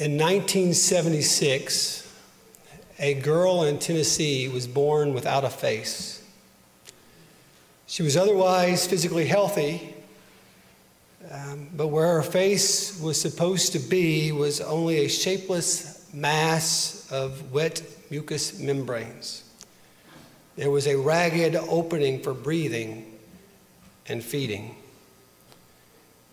In 1976, a girl in Tennessee was born without a face. She was otherwise physically healthy, um, but where her face was supposed to be was only a shapeless mass of wet mucous membranes. There was a ragged opening for breathing and feeding.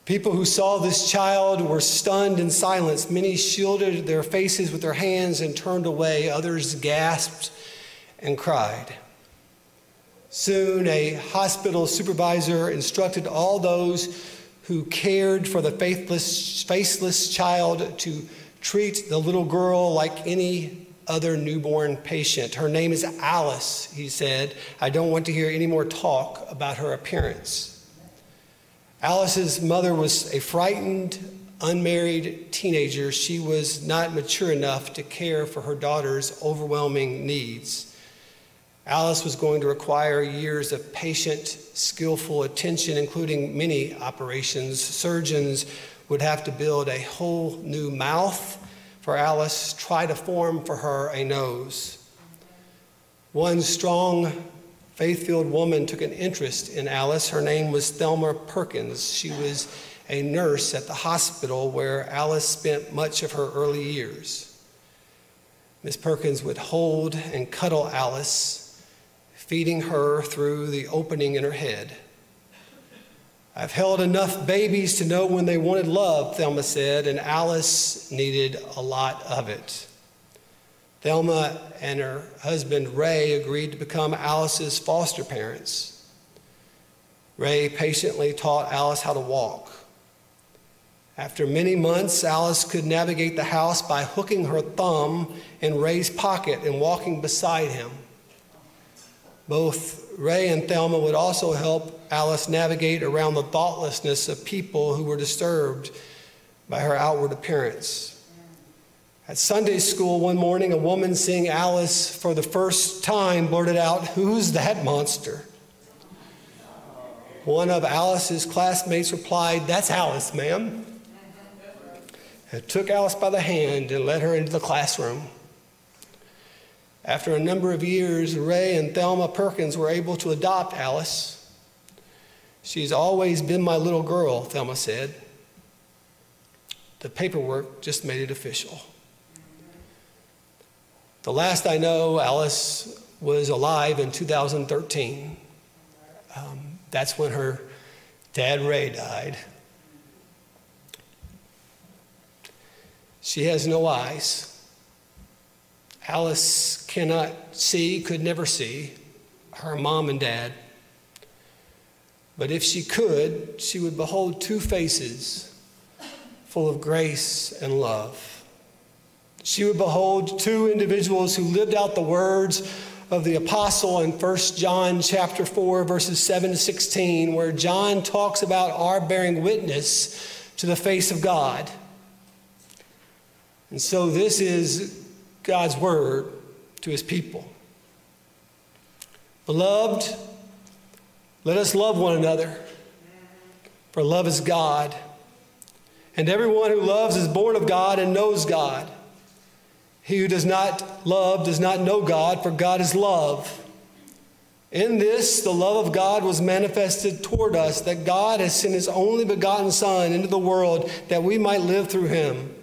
People who saw this child were stunned and silenced. Many shielded their faces with their hands and turned away. Others gasped and cried. Soon, a hospital supervisor instructed all those who cared for the faithless, faceless child to treat the little girl like any other newborn patient. Her name is Alice, he said. I don't want to hear any more talk about her appearance. Alice's mother was a frightened, unmarried teenager. She was not mature enough to care for her daughter's overwhelming needs. Alice was going to require years of patient, skillful attention, including many operations. Surgeons would have to build a whole new mouth for Alice, try to form for her a nose. One strong faith filled woman took an interest in Alice. Her name was Thelma Perkins. She was a nurse at the hospital where Alice spent much of her early years. Miss Perkins would hold and cuddle Alice, feeding her through the opening in her head. I've held enough babies to know when they wanted love, Thelma said, and Alice needed a lot of it. Thelma and her husband Ray agreed to become Alice's foster parents. Ray patiently taught Alice how to walk. After many months, Alice could navigate the house by hooking her thumb in Ray's pocket and walking beside him. Both Ray and Thelma would also help Alice navigate around the thoughtlessness of people who were disturbed by her outward appearance. At Sunday school one morning, a woman seeing Alice for the first time blurted out, Who's that monster? One of Alice's classmates replied, That's Alice, ma'am. And took Alice by the hand and led her into the classroom. After a number of years, Ray and Thelma Perkins were able to adopt Alice. She's always been my little girl, Thelma said. The paperwork just made it official. The last I know, Alice was alive in 2013. Um, that's when her dad, Ray, died. She has no eyes. Alice cannot see, could never see her mom and dad. But if she could, she would behold two faces full of grace and love she would behold two individuals who lived out the words of the apostle in 1 John chapter 4 verses 7 to 16 where John talks about our bearing witness to the face of God. And so this is God's word to his people. Beloved, let us love one another, for love is God. And everyone who loves is born of God and knows God. He who does not love does not know God, for God is love. In this, the love of God was manifested toward us, that God has sent his only begotten Son into the world that we might live through him.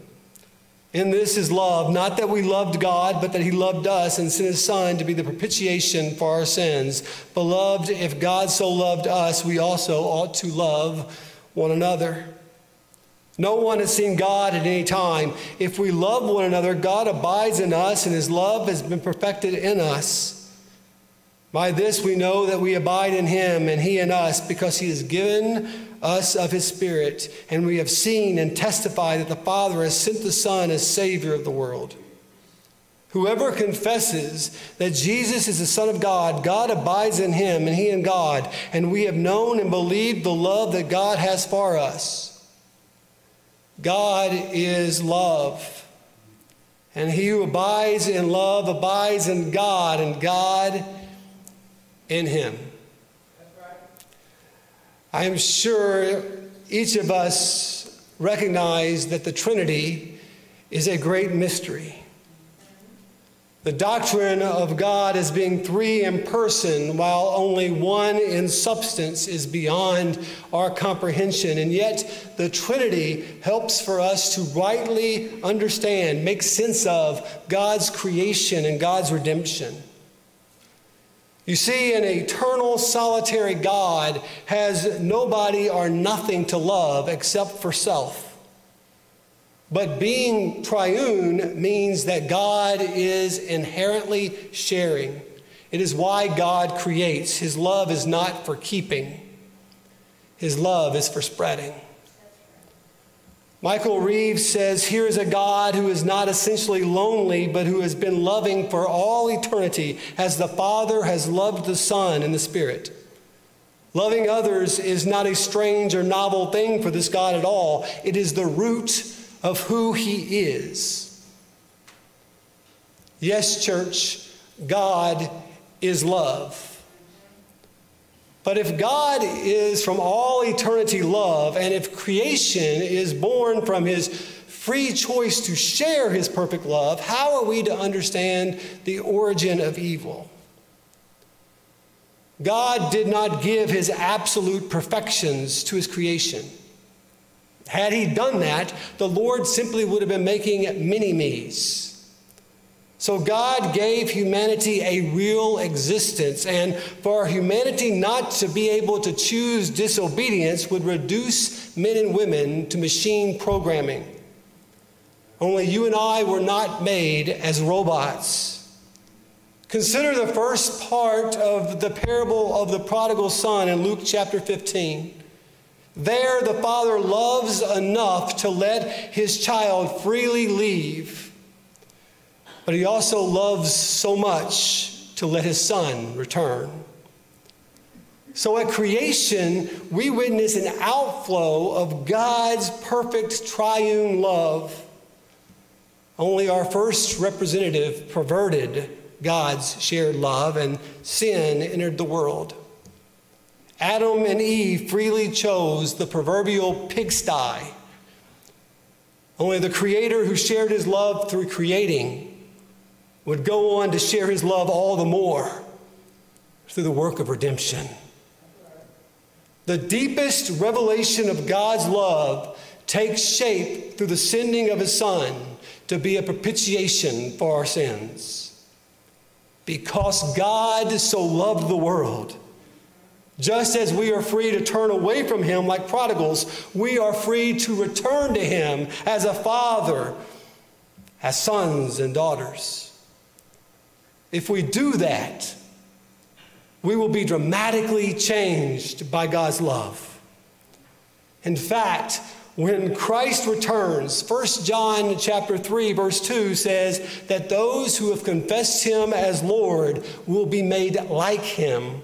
In this is love, not that we loved God, but that he loved us and sent his Son to be the propitiation for our sins. Beloved, if God so loved us, we also ought to love one another. No one has seen God at any time. If we love one another, God abides in us, and his love has been perfected in us. By this we know that we abide in him and he in us, because he has given us of his Spirit, and we have seen and testified that the Father has sent the Son as Savior of the world. Whoever confesses that Jesus is the Son of God, God abides in him and he in God, and we have known and believed the love that God has for us. God is love. And he who abides in love abides in God, and God in him. I am sure each of us recognize that the Trinity is a great mystery. The doctrine of God as being three in person, while only one in substance, is beyond our comprehension. And yet, the Trinity helps for us to rightly understand, make sense of God's creation and God's redemption. You see, an eternal, solitary God has nobody or nothing to love except for self. But being triune means that God is inherently sharing. It is why God creates. His love is not for keeping, His love is for spreading. Michael Reeves says, Here is a God who is not essentially lonely, but who has been loving for all eternity, as the Father has loved the Son and the Spirit. Loving others is not a strange or novel thing for this God at all. It is the root of who he is. Yes, church, God is love. But if God is from all eternity love, and if creation is born from his free choice to share his perfect love, how are we to understand the origin of evil? God did not give his absolute perfections to his creation. Had he done that, the Lord simply would have been making mini me's. So God gave humanity a real existence, and for humanity not to be able to choose disobedience would reduce men and women to machine programming. Only you and I were not made as robots. Consider the first part of the parable of the prodigal son in Luke chapter 15. There, the father loves enough to let his child freely leave, but he also loves so much to let his son return. So at creation, we witness an outflow of God's perfect triune love. Only our first representative perverted God's shared love, and sin entered the world. Adam and Eve freely chose the proverbial pigsty. Only the Creator who shared his love through creating would go on to share his love all the more through the work of redemption. The deepest revelation of God's love takes shape through the sending of his Son to be a propitiation for our sins. Because God so loved the world just as we are free to turn away from him like prodigals, we are free to return to him as a father, as sons and daughters. If we do that, we will be dramatically changed by God's love. In fact, when Christ returns, 1 John chapter 3 verse 2 says that those who have confessed him as Lord will be made like him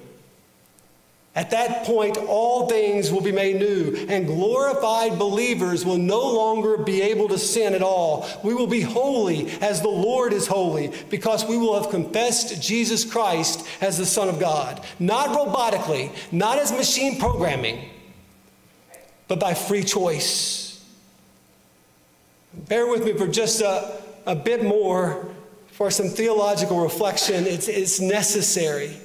at that point, all things will be made new, and glorified believers will no longer be able to sin at all. We will be holy as the Lord is holy, because we will have confessed Jesus Christ as the Son of God. Not robotically, not as machine programming, but by free choice. Bear with me for just a, a bit more for some theological reflection. It's, it's necessary.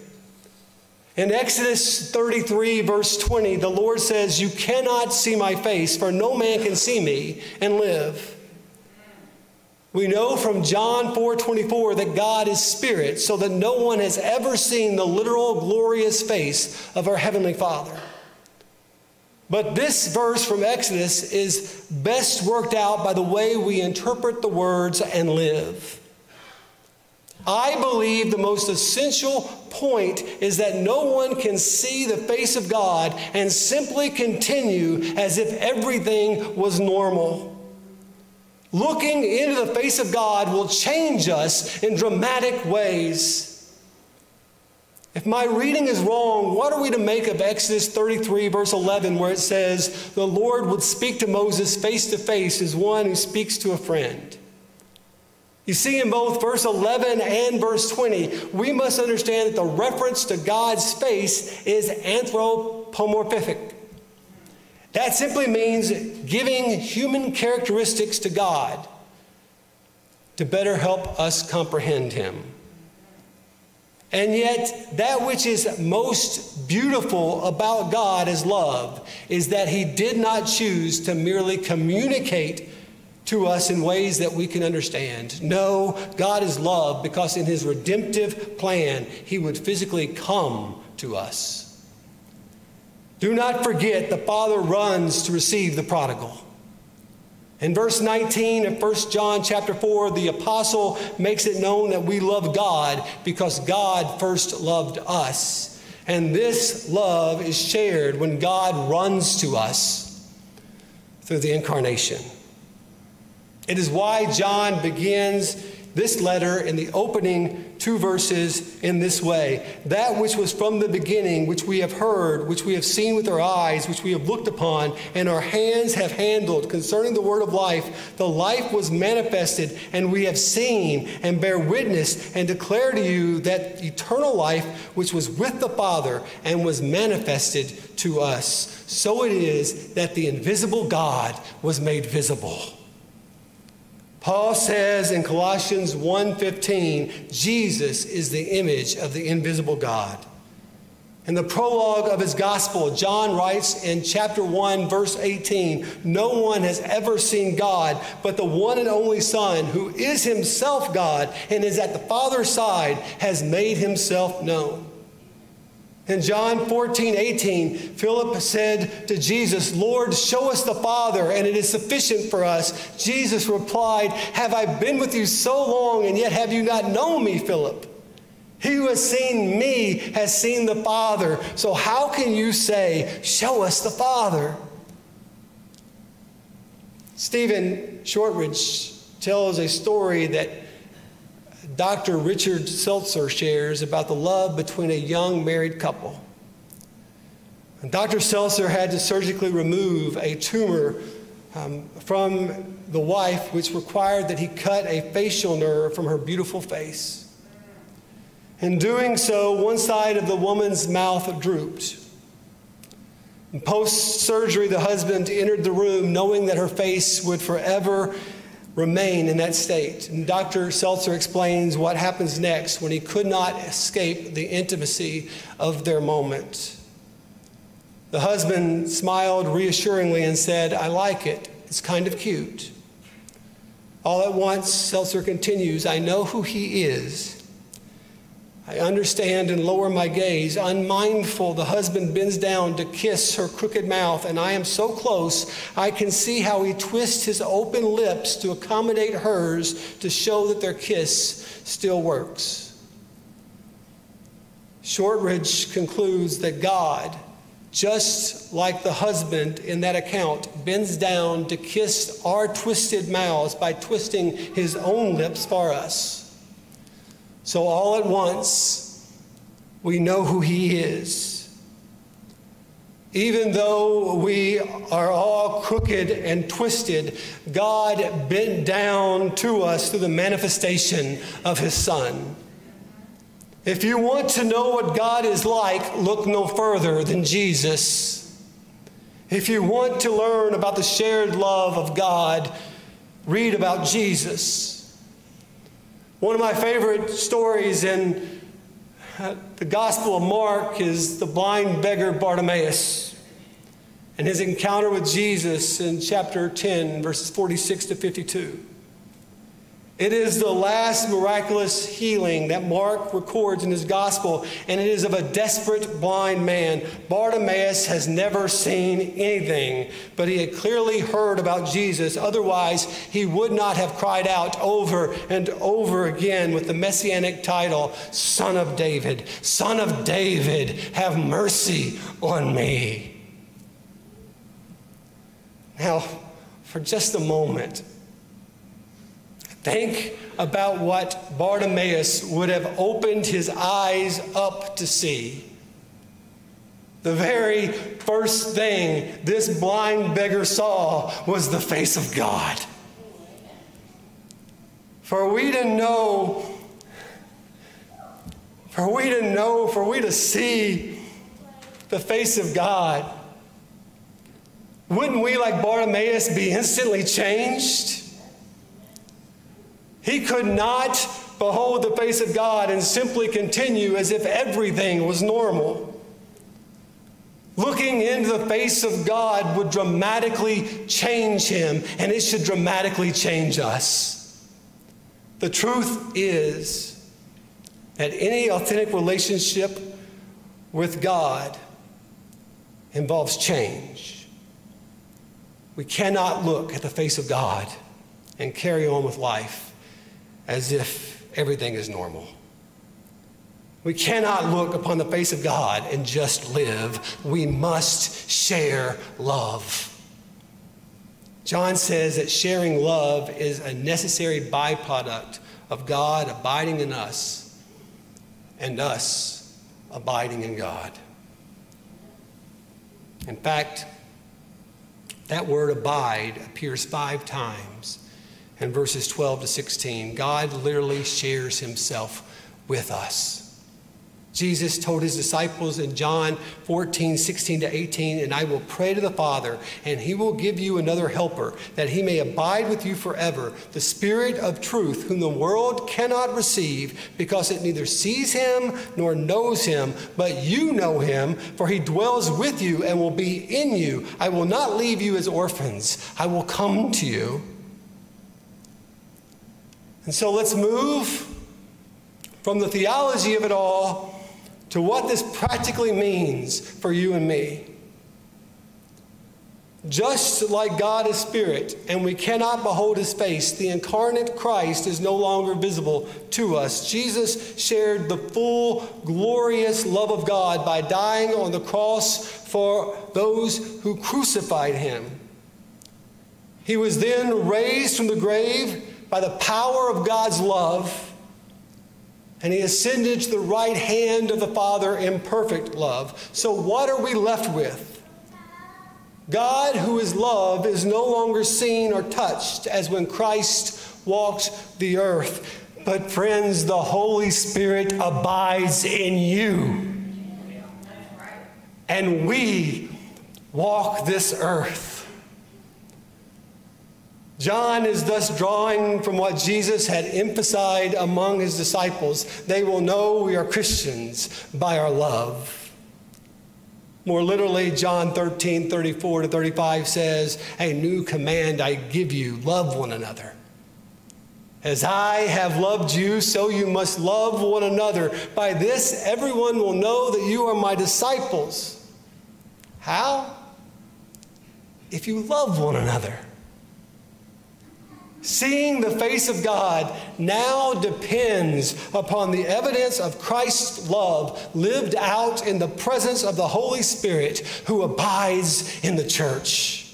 In Exodus 33, verse 20, the Lord says, You cannot see my face, for no man can see me and live. We know from John 4 24 that God is spirit, so that no one has ever seen the literal glorious face of our Heavenly Father. But this verse from Exodus is best worked out by the way we interpret the words and live. I believe the most essential point is that no one can see the face of God and simply continue as if everything was normal. Looking into the face of God will change us in dramatic ways. If my reading is wrong, what are we to make of Exodus 33, verse 11, where it says, The Lord would speak to Moses face to face as one who speaks to a friend? You see, in both verse 11 and verse 20, we must understand that the reference to God's face is anthropomorphic. That simply means giving human characteristics to God. to better help us comprehend him. And yet, that which is most beautiful about God as love is that He did not choose to merely communicate to us in ways that we can understand. No, God is love because in His redemptive plan, He would physically come to us. Do not forget the Father runs to receive the prodigal. In verse 19 of 1 John chapter 4, the apostle makes it known that we love God because God first loved us. And this love is shared when God runs to us through the incarnation. It is why John begins this letter in the opening two verses in this way That which was from the beginning, which we have heard, which we have seen with our eyes, which we have looked upon, and our hands have handled concerning the word of life, the life was manifested, and we have seen and bear witness and declare to you that eternal life which was with the Father and was manifested to us. So it is that the invisible God was made visible Paul says in Colossians 1:15, Jesus is the image of the invisible God. In the prologue of his gospel, John writes in chapter 1, verse 18 No one has ever seen God, but the one and only Son, who is himself God and is at the Father's side, has made himself known. In John 14, 18, Philip said to Jesus, Lord, show us the Father, and it is sufficient for us. Jesus replied, Have I been with you so long, and yet have you not known me, Philip? He who has seen me has seen the Father. So how can you say, Show us the Father? Stephen Shortridge tells a story that Dr. Richard Selzer shares about the love between a young married couple. And Dr. Selzer had to surgically remove a tumor um, from the wife, which required that he cut a facial nerve from her beautiful face. In doing so, one side of the woman's mouth drooped. Post surgery, the husband entered the room knowing that her face would forever remain in that state. And Dr. Selzer explains what happens next when he could not escape the intimacy of their moment. The husband smiled reassuringly and said, I like it. It's kind of cute. All at once, Selzer continues, I know who he is. I understand and lower my gaze. Unmindful, the husband bends down to kiss her crooked mouth, and I am so close, I can see how he twists his open lips to accommodate hers to show that their kiss still works. Shortridge concludes that God, just like the husband in that account, bends down to kiss our twisted mouths by twisting his own lips for us. So all at once, we know who He is. Even though we are all crooked and twisted, God bent down to us through the manifestation of His Son. If you want to know what God is like, look no further than Jesus. If you want to learn about the shared love of God, read about Jesus. One of my favorite stories in uh, the Gospel of Mark is the blind beggar Bartimaeus and his encounter with Jesus in chapter 10, verses 46 to 52. It is the last miraculous healing that Mark records in his gospel, and it is of a desperate blind man. Bartimaeus has never seen anything, but he had clearly heard about Jesus. Otherwise, he would not have cried out over and over again with the messianic title, Son of David, Son of David, have mercy on me. Now, for just a moment, Think about what Bartimaeus would have opened his eyes up to see. The very first thing this blind beggar saw was the face of God. For we to know, for we to know, for we to see the face of God, wouldn't we, like Bartimaeus, be instantly changed? He could not behold the face of God and simply continue as if everything was normal. Looking into the face of God would dramatically change him, and it should dramatically change us. The truth is that any authentic relationship with God involves change. We cannot look at the face of God and carry on with life as if everything is normal. We cannot look upon the face of God and just live. We must share love. John says that sharing love is a necessary byproduct of God abiding in us and us abiding in God. In fact, that word abide appears five times in verses 12 to 16. God literally shares himself with us. Jesus told his disciples in John 14, 16 to 18, and I will pray to the Father, and he will give you another helper, that he may abide with you forever, the Spirit of truth, whom the world cannot receive, because it neither sees him nor knows him, but you know him, for he dwells with you and will be in you. I will not leave you as orphans, I will come to you. And so let's move from the theology of it all to what this practically means for you and me. Just like God is spirit and we cannot behold his face, the incarnate Christ is no longer visible to us. Jesus shared the full, glorious love of God by dying on the cross for those who crucified him. He was then raised from the grave by the power of God's love and he ascended to the right hand of the Father in perfect love. So, what are we left with? God, who is love, is no longer seen or touched as when Christ walked the earth. But, friends, the Holy Spirit abides in you. And we walk this earth. John is thus drawing from what Jesus had emphasized among his disciples. They will know we are Christians by our love. More literally, John 13, 34 to 35 says, A new command I give you love one another. As I have loved you, so you must love one another. By this, everyone will know that you are my disciples. How? If you love one another. Seeing the face of God now depends upon the evidence of Christ's love lived out in the presence of the Holy Spirit who abides in the church,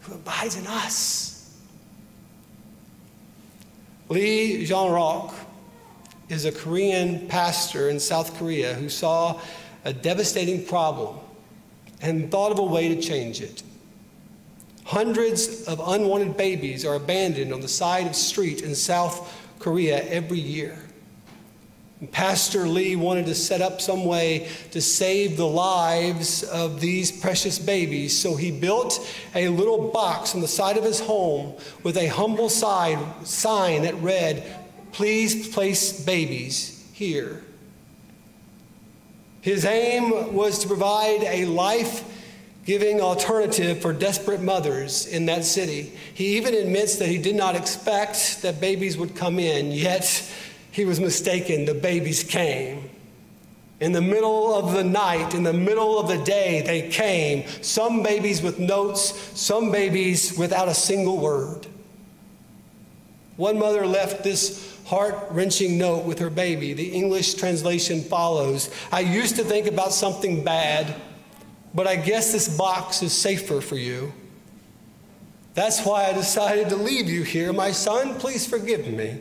who abides in us. Lee Jong-rak is a Korean pastor in South Korea who saw a devastating problem and thought of a way to change it. Hundreds of unwanted babies are abandoned on the side of the street in South Korea every year. And Pastor Lee wanted to set up some way to save the lives of these precious babies, so he built a little box on the side of his home with a humble side, sign that read, Please place babies here. His aim was to provide a life giving alternative for desperate mothers in that city. He even admits that he did not expect that babies would come in, yet he was mistaken. The babies came. In the middle of the night, in the middle of the day, they came. Some babies with notes, some babies without a single word. One mother left this heart wrenching note with her baby. The English translation follows I used to think about something bad but I guess this box is safer for you. That's why I decided to leave you here. My son, please forgive me.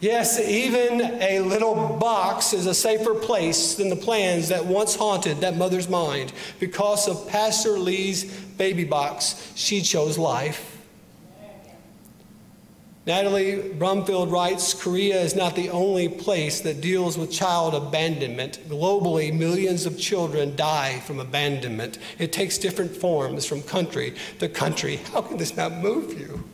Yes, even a little box is a safer place than the plans that once haunted that mother's mind. Because of Pastor Lee's baby box, she chose life. Natalie Brumfield writes Korea is not the only place that deals with child abandonment. Globally, millions of children die from abandonment. It takes different forms from country to country. How can this not move you?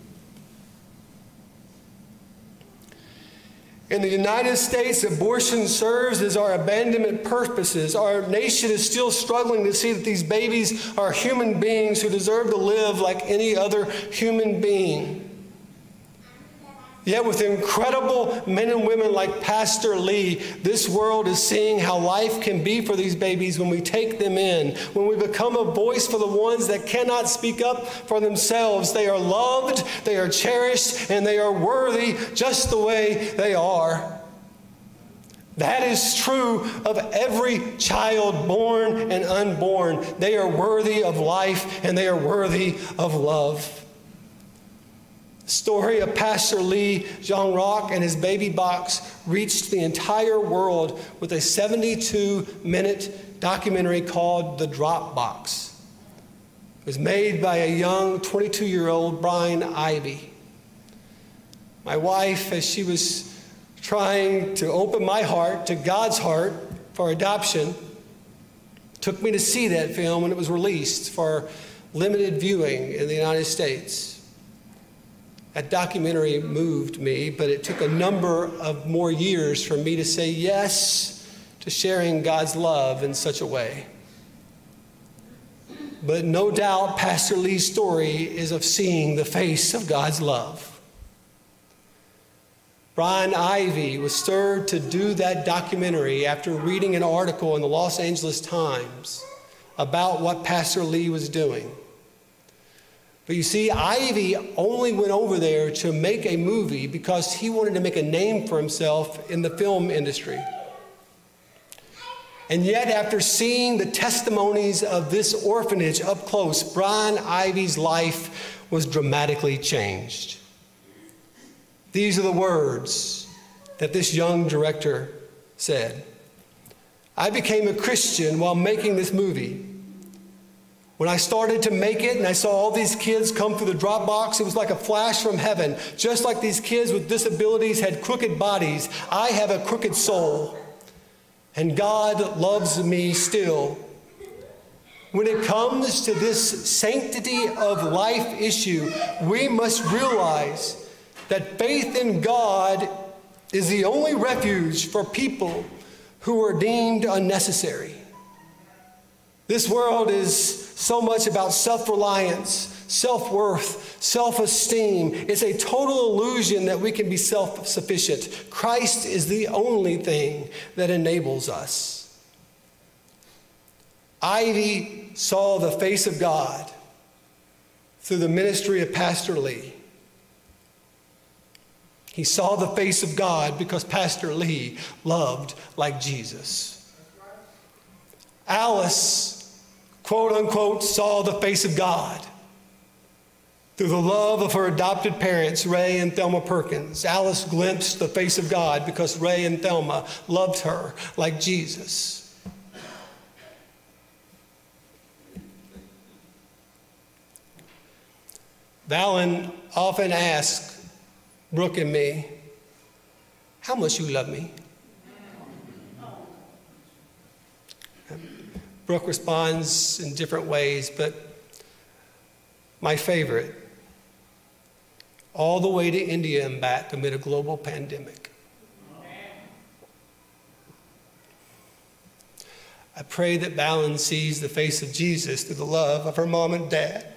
In the United States, abortion serves as our abandonment purposes. Our nation is still struggling to see that these babies are human beings who deserve to live like any other human being. Yet, with incredible men and women like Pastor Lee, this world is seeing how life can be for these babies when we take them in, when we become a voice for the ones that cannot speak up for themselves. They are loved, they are cherished, and they are worthy just the way they are. That is true of every child, born and unborn. They are worthy of life and they are worthy of love story of Pastor Lee Jong-rak and his baby box reached the entire world with a 72 minute documentary called The Drop Box. It was made by a young 22 year old Brian Ivie. My wife, as she was trying to open my heart to God's heart for adoption, took me to see that film when it was released for limited viewing in the United States. That documentary moved me, but it took a number of more years for me to say yes to sharing God's love in such a way. But no doubt, Pastor Lee's story is of seeing the face of God's love. Brian Ivie was stirred to do that documentary after reading an article in the Los Angeles Times about what Pastor Lee was doing. But you see, Ivie only went over there to make a movie because he wanted to make a name for himself in the film industry. And yet, after seeing the testimonies of this orphanage up close, Brian Ivie's life was dramatically changed. These are the words that this young director said I became a Christian while making this movie. When I started to make it and I saw all these kids come through the drop box, it was like a flash from heaven. Just like these kids with disabilities had crooked bodies, I have a crooked soul. And God loves me still. When it comes to this sanctity of life issue, we must realize that faith in God is the only refuge for people who are deemed unnecessary. This world is so much about self reliance, self worth, self esteem. It's a total illusion that we can be self sufficient. Christ is the only thing that enables us. Ivie saw the face of God through the ministry of Pastor Lee. He saw the face of God because Pastor Lee loved like Jesus. Alice quote unquote, saw the face of God through the love of her adopted parents, Ray and Thelma Perkins. Alice glimpsed the face of God because Ray and Thelma loved her like Jesus. Valen often asks Brooke and me, How much you love me? Brooke responds in different ways, but my favorite, all the way to India and back amid a global pandemic. I pray that Balin sees the face of Jesus through the love of her mom and dad.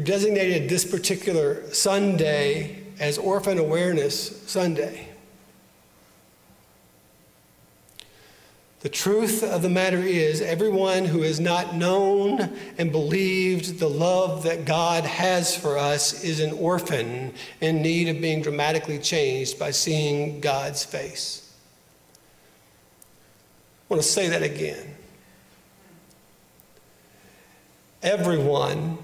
We've designated this particular Sunday as Orphan Awareness Sunday. The truth of the matter is, everyone who has not known and believed the love that God has for us is an orphan in need of being dramatically changed by seeing God's face. I want to say that again. Everyone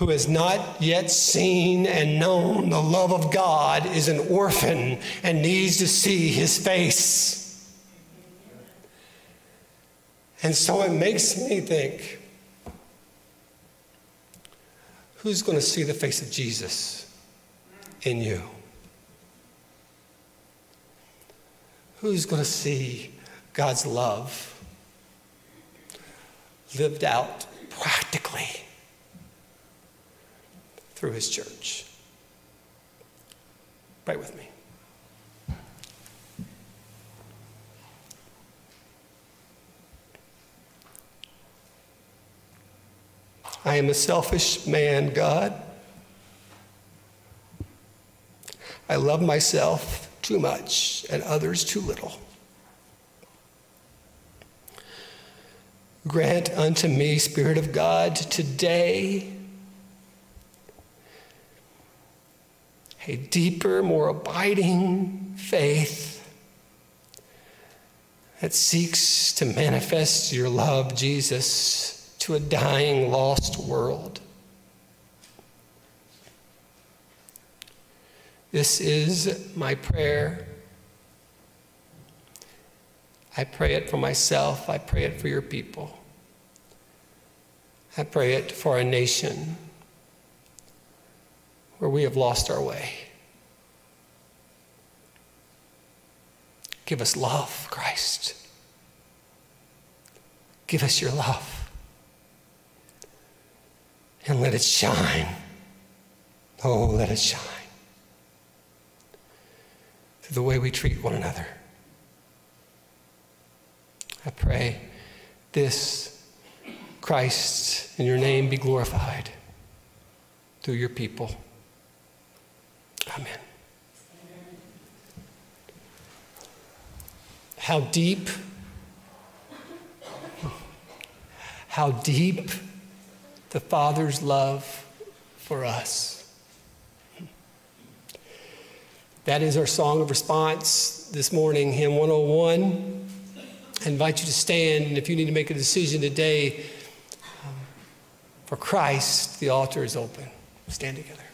who has not yet seen and known the love of God is an orphan and needs to see his face. And so it makes me think who's going to see the face of Jesus in you? Who's going to see God's love lived out practically through his church? Pray with me. I am a selfish man, God. I love myself too much and others too little. Grant unto me, Spirit of God, today a deeper, more abiding faith that seeks to manifest your love, Jesus to a dying, lost world. This is my prayer. I pray it for myself. I pray it for your people. I pray it for a nation where we have lost our way. Give us love, Christ. Give us your love and let it shine. Oh, let it shine through the way we treat one another. I pray this, Christ, in your name be glorified through your people. Amen. How deep, how deep the Father's love for us. That is our song of response this morning, hymn 101. I invite you to stand, and if you need to make a decision today um, for Christ, the altar is open. Stand together.